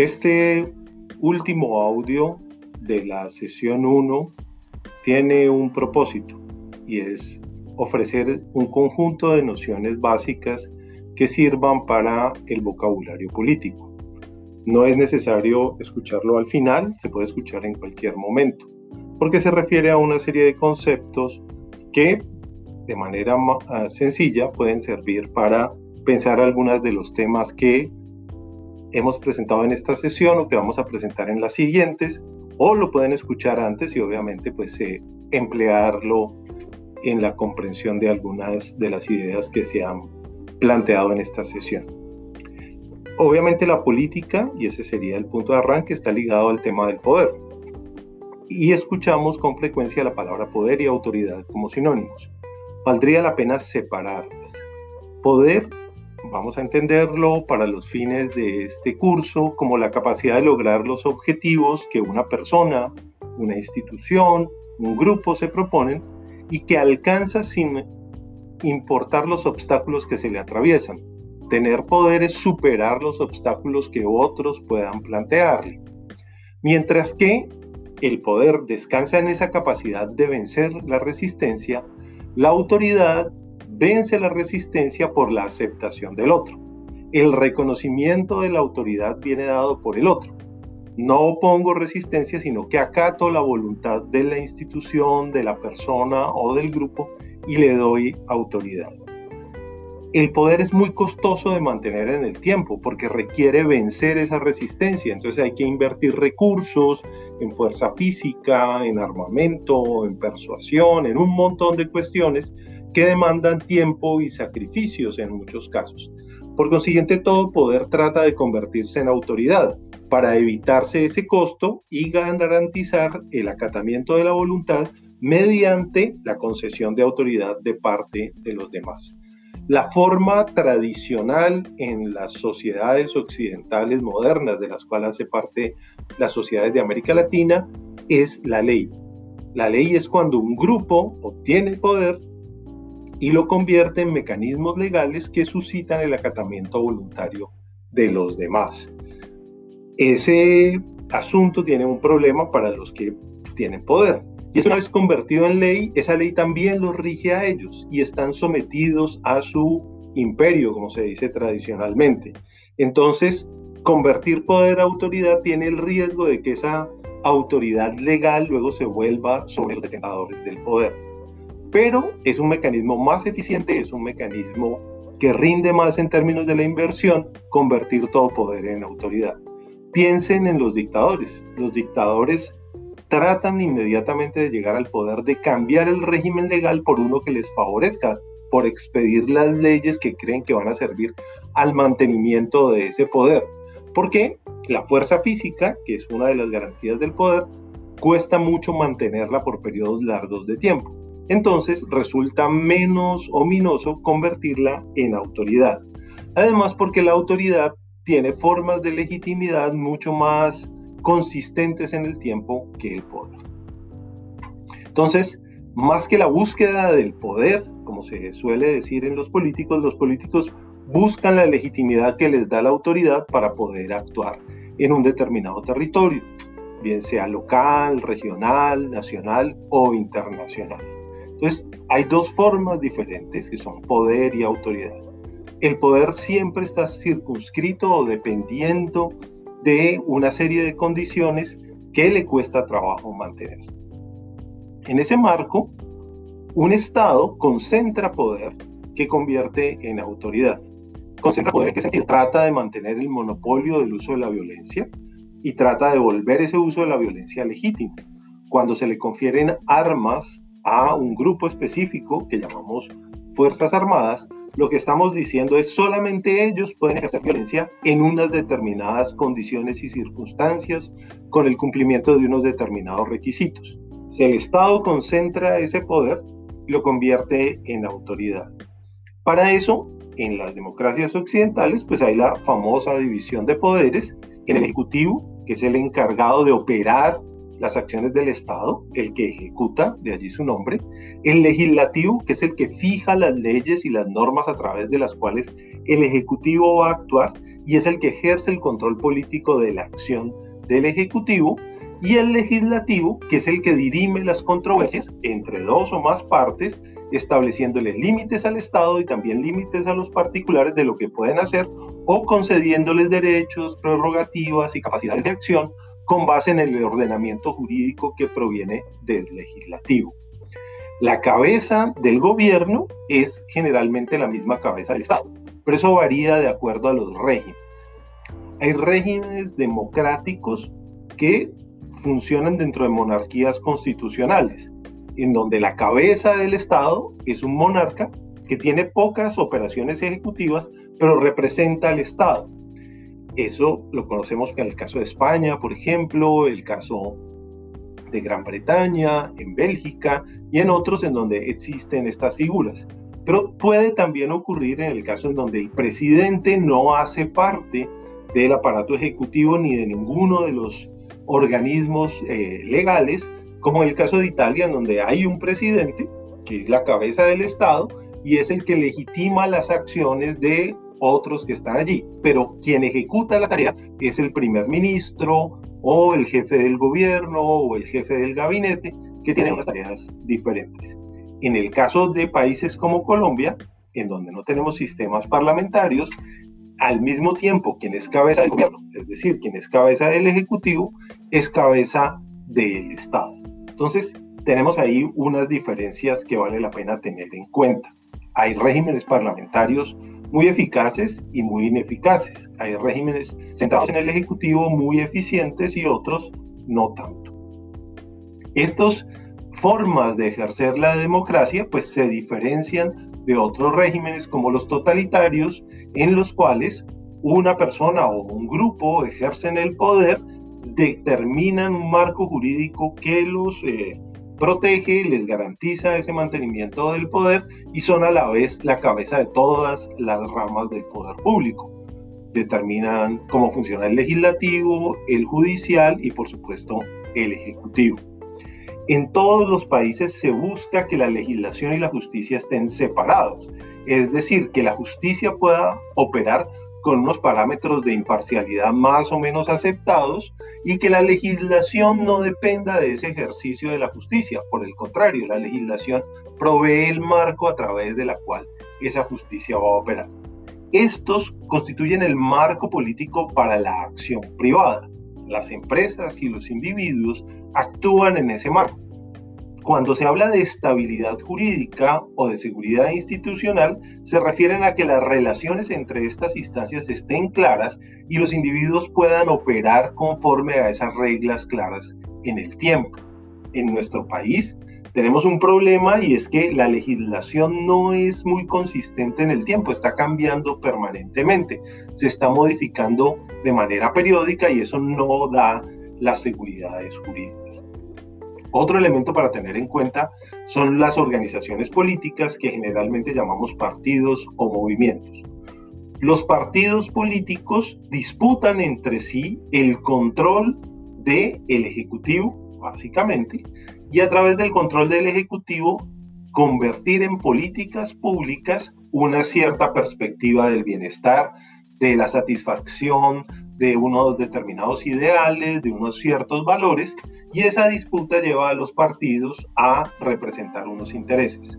Este último audio de la sesión 1 tiene un propósito y es ofrecer un conjunto de nociones básicas que sirvan para el vocabulario político. No es necesario escucharlo al final, se puede escuchar en cualquier momento, porque se refiere a una serie de conceptos que de manera ah, sencilla pueden servir para pensar algunos de los temas que hemos presentado en esta sesión o que vamos a presentar en las siguientes, o lo pueden escuchar antes y obviamente pues eh, emplearlo en la comprensión de algunas de las ideas que se han planteado en esta sesión. Obviamente la política, y ese sería el punto de arranque, está ligado al tema del poder. Y escuchamos con frecuencia la palabra poder y autoridad como sinónimos. Valdría la pena separarlas. Poder vamos a entenderlo para los fines de este curso como la capacidad de lograr los objetivos que una persona, una institución, un grupo se proponen y que alcanza sin importar los obstáculos que se le atraviesan. Tener poder es superar los obstáculos que otros puedan plantearle. Mientras que el poder descansa en esa capacidad de vencer la resistencia, la autoridad vence la resistencia por la aceptación del otro. El reconocimiento de la autoridad viene dado por el otro. No opongo resistencia, sino que acato la voluntad de la institución, de la persona o del grupo y le doy autoridad. El poder es muy costoso de mantener en el tiempo porque requiere vencer esa resistencia. Entonces hay que invertir recursos en fuerza física, en armamento, en persuasión, en un montón de cuestiones que demandan tiempo y sacrificios en muchos casos. Por consiguiente, todo poder trata de convertirse en autoridad para evitarse ese costo y garantizar el acatamiento de la voluntad mediante la concesión de autoridad de parte de los demás. La forma tradicional en las sociedades occidentales modernas, de las cuales hace parte las sociedades de América Latina, es la ley. La ley es cuando un grupo obtiene poder y lo convierte en mecanismos legales que suscitan el acatamiento voluntario de los demás. Ese asunto tiene un problema para los que tienen poder. Y una vez convertido en ley, esa ley también los rige a ellos y están sometidos a su imperio, como se dice tradicionalmente. Entonces, convertir poder a autoridad tiene el riesgo de que esa autoridad legal luego se vuelva sobre los detenedores del poder pero es un mecanismo más eficiente, es un mecanismo que rinde más en términos de la inversión, convertir todo poder en autoridad. Piensen en los dictadores. Los dictadores tratan inmediatamente de llegar al poder, de cambiar el régimen legal por uno que les favorezca, por expedir las leyes que creen que van a servir al mantenimiento de ese poder. Porque la fuerza física, que es una de las garantías del poder, cuesta mucho mantenerla por periodos largos de tiempo entonces resulta menos ominoso convertirla en autoridad. Además, porque la autoridad tiene formas de legitimidad mucho más consistentes en el tiempo que el poder. Entonces, más que la búsqueda del poder, como se suele decir en los políticos, los políticos buscan la legitimidad que les da la autoridad para poder actuar en un determinado territorio, bien sea local, regional, nacional o internacional. Entonces, hay dos formas diferentes que son poder y autoridad. El poder siempre está circunscrito o dependiendo de una serie de condiciones que le cuesta trabajo mantener. En ese marco, un Estado concentra poder que convierte en autoridad. Concentra poder sentido? Trata de mantener el monopolio del uso de la violencia y trata de volver ese uso de la violencia legítimo. Cuando se le confieren armas a un grupo específico que llamamos Fuerzas Armadas, lo que estamos diciendo es solamente ellos pueden ejercer violencia en unas determinadas condiciones y circunstancias con el cumplimiento de unos determinados requisitos. Si el Estado concentra ese poder, lo convierte en autoridad. Para eso, en las democracias occidentales, pues hay la famosa división de poderes en el Ejecutivo, que es el encargado de operar las acciones del Estado, el que ejecuta, de allí su nombre, el legislativo, que es el que fija las leyes y las normas a través de las cuales el Ejecutivo va a actuar, y es el que ejerce el control político de la acción del Ejecutivo, y el Legislativo, que es el que dirime las controversias entre dos o más partes, estableciéndoles límites al Estado y también límites a los particulares de lo que pueden hacer o concediéndoles derechos, prerrogativas y capacidades de acción con base en el ordenamiento jurídico que proviene del legislativo. La cabeza del gobierno es generalmente la misma cabeza del Estado, pero eso varía de acuerdo a los regímenes. Hay regímenes democráticos que funcionan dentro de monarquías constitucionales, en donde la cabeza del Estado es un monarca que tiene pocas operaciones ejecutivas, pero representa al Estado. Eso lo conocemos en el caso de España, por ejemplo, el caso de Gran Bretaña, en Bélgica y en otros en donde existen estas figuras. Pero puede también ocurrir en el caso en donde el presidente no hace parte del aparato ejecutivo ni de ninguno de los organismos eh, legales, como en el caso de Italia, en donde hay un presidente, que es la cabeza del Estado, y es el que legitima las acciones de otros que están allí. Pero quien ejecuta la tarea es el primer ministro o el jefe del gobierno o el jefe del gabinete, que tienen unas tareas diferentes. En el caso de países como Colombia, en donde no tenemos sistemas parlamentarios, al mismo tiempo quien es cabeza del gobierno, es decir, quien es cabeza del ejecutivo, es cabeza del Estado. Entonces, tenemos ahí unas diferencias que vale la pena tener en cuenta. Hay regímenes parlamentarios muy eficaces y muy ineficaces. Hay regímenes centrados en el Ejecutivo muy eficientes y otros no tanto. Estas formas de ejercer la democracia pues se diferencian de otros regímenes como los totalitarios en los cuales una persona o un grupo ejercen el poder, determinan un marco jurídico que los eh, protege, les garantiza ese mantenimiento del poder y son a la vez la cabeza de todas las ramas del poder público. Determinan cómo funciona el legislativo, el judicial y por supuesto el ejecutivo. En todos los países se busca que la legislación y la justicia estén separados, es decir, que la justicia pueda operar con unos parámetros de imparcialidad más o menos aceptados y que la legislación no dependa de ese ejercicio de la justicia. Por el contrario, la legislación provee el marco a través de la cual esa justicia va a operar. Estos constituyen el marco político para la acción privada. Las empresas y los individuos actúan en ese marco. Cuando se habla de estabilidad jurídica o de seguridad institucional, se refieren a que las relaciones entre estas instancias estén claras y los individuos puedan operar conforme a esas reglas claras en el tiempo. En nuestro país tenemos un problema y es que la legislación no es muy consistente en el tiempo, está cambiando permanentemente, se está modificando de manera periódica y eso no da las seguridades jurídicas. Otro elemento para tener en cuenta son las organizaciones políticas que generalmente llamamos partidos o movimientos. Los partidos políticos disputan entre sí el control del Ejecutivo, básicamente, y a través del control del Ejecutivo convertir en políticas públicas una cierta perspectiva del bienestar, de la satisfacción de unos determinados ideales, de unos ciertos valores, y esa disputa lleva a los partidos a representar unos intereses.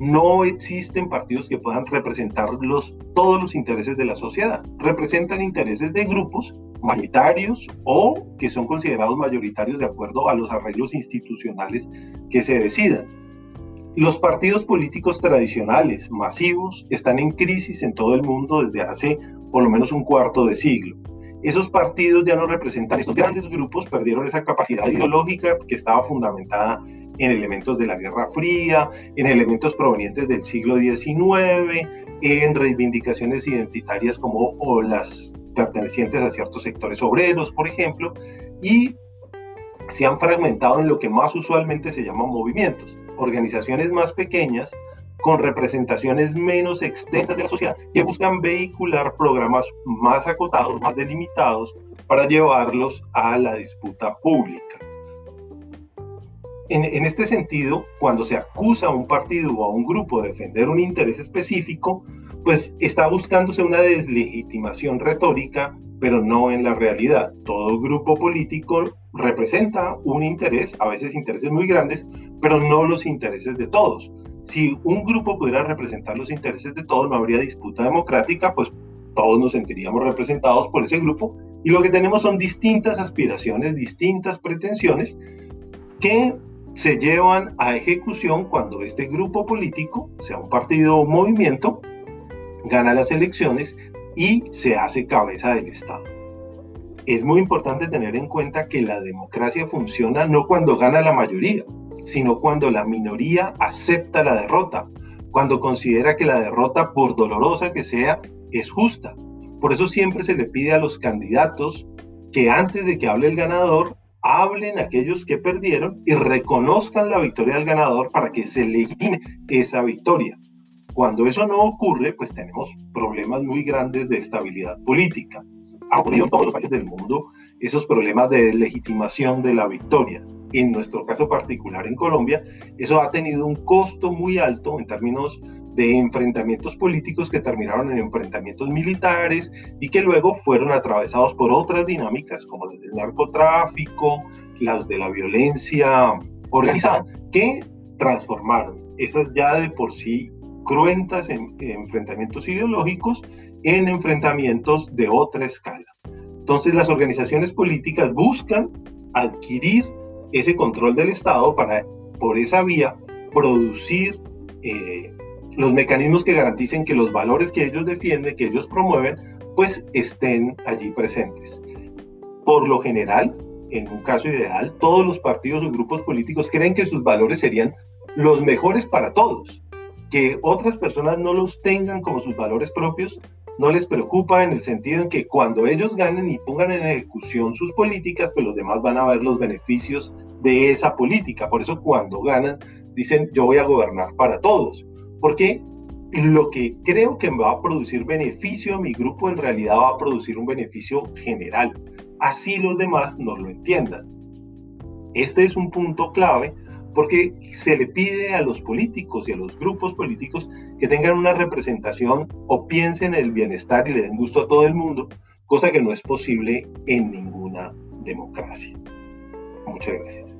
No existen partidos que puedan representar todos los intereses de la sociedad. Representan intereses de grupos mayoritarios o que son considerados mayoritarios de acuerdo a los arreglos institucionales que se decidan. Los partidos políticos tradicionales, masivos, están en crisis en todo el mundo desde hace por lo menos un cuarto de siglo esos partidos ya no representan, estos grandes grupos perdieron esa capacidad ideológica que estaba fundamentada en elementos de la Guerra Fría, en elementos provenientes del siglo XIX, en reivindicaciones identitarias como las pertenecientes a ciertos sectores obreros, por ejemplo, y se han fragmentado en lo que más usualmente se llaman movimientos, organizaciones más pequeñas con representaciones menos extensas de la sociedad que buscan vehicular programas más acotados, más delimitados, para llevarlos a la disputa pública. En, en, este sentido, cuando se acusa a un partido o a un grupo de defender un interés específico, pues está buscándose una deslegitimación retórica, pero no en la realidad. Todo grupo político representa un interés, a veces intereses muy grandes, pero no los intereses de todos. Si un grupo pudiera representar los intereses de todos, no habría disputa democrática, pues todos nos sentiríamos representados por ese grupo y lo que tenemos son distintas aspiraciones, distintas pretensiones que se llevan a ejecución cuando este grupo político, sea un partido o movimiento, gana las elecciones y se hace cabeza del Estado. Es muy importante tener en cuenta que la democracia funciona no cuando gana la mayoría, sino cuando la minoría acepta la derrota, cuando considera que la derrota, por dolorosa que sea, es justa. Por eso siempre se le pide a los candidatos que antes de que hable el ganador, hablen aquellos que perdieron y reconozcan la victoria del ganador para que se legitime esa victoria. Cuando eso no ocurre, pues tenemos problemas muy grandes de estabilidad política. Ha en todos los países del mundo esos problemas de legitimación de la victoria. En nuestro caso particular en Colombia, eso ha tenido un costo muy alto en términos de enfrentamientos políticos que terminaron en enfrentamientos militares y que luego fueron atravesados por otras dinámicas como las del narcotráfico, las de la violencia organizada, que transformaron esas ya de por sí cruentas en, enfrentamientos ideológicos en enfrentamientos de otra escala. Entonces las organizaciones políticas buscan adquirir ese control del Estado para por esa vía producir eh, los mecanismos que garanticen que los valores que ellos defienden, que ellos promueven, pues estén allí presentes. Por lo general, en un caso ideal, todos los partidos o grupos políticos creen que sus valores serían los mejores para todos. Que otras personas no los tengan como sus valores propios no les preocupa en el sentido en que cuando ellos ganen y pongan en ejecución sus políticas, pues los demás van a ver los beneficios de esa política. Por eso cuando ganan dicen yo voy a gobernar para todos. Porque lo que creo que me va a producir beneficio a mi grupo en realidad va a producir un beneficio general. Así los demás no lo entiendan. Este es un punto clave porque se le pide a los políticos y a los grupos políticos que tengan una representación o piensen en el bienestar y le den gusto a todo el mundo, cosa que no es posible en ninguna democracia. Muchas gracias.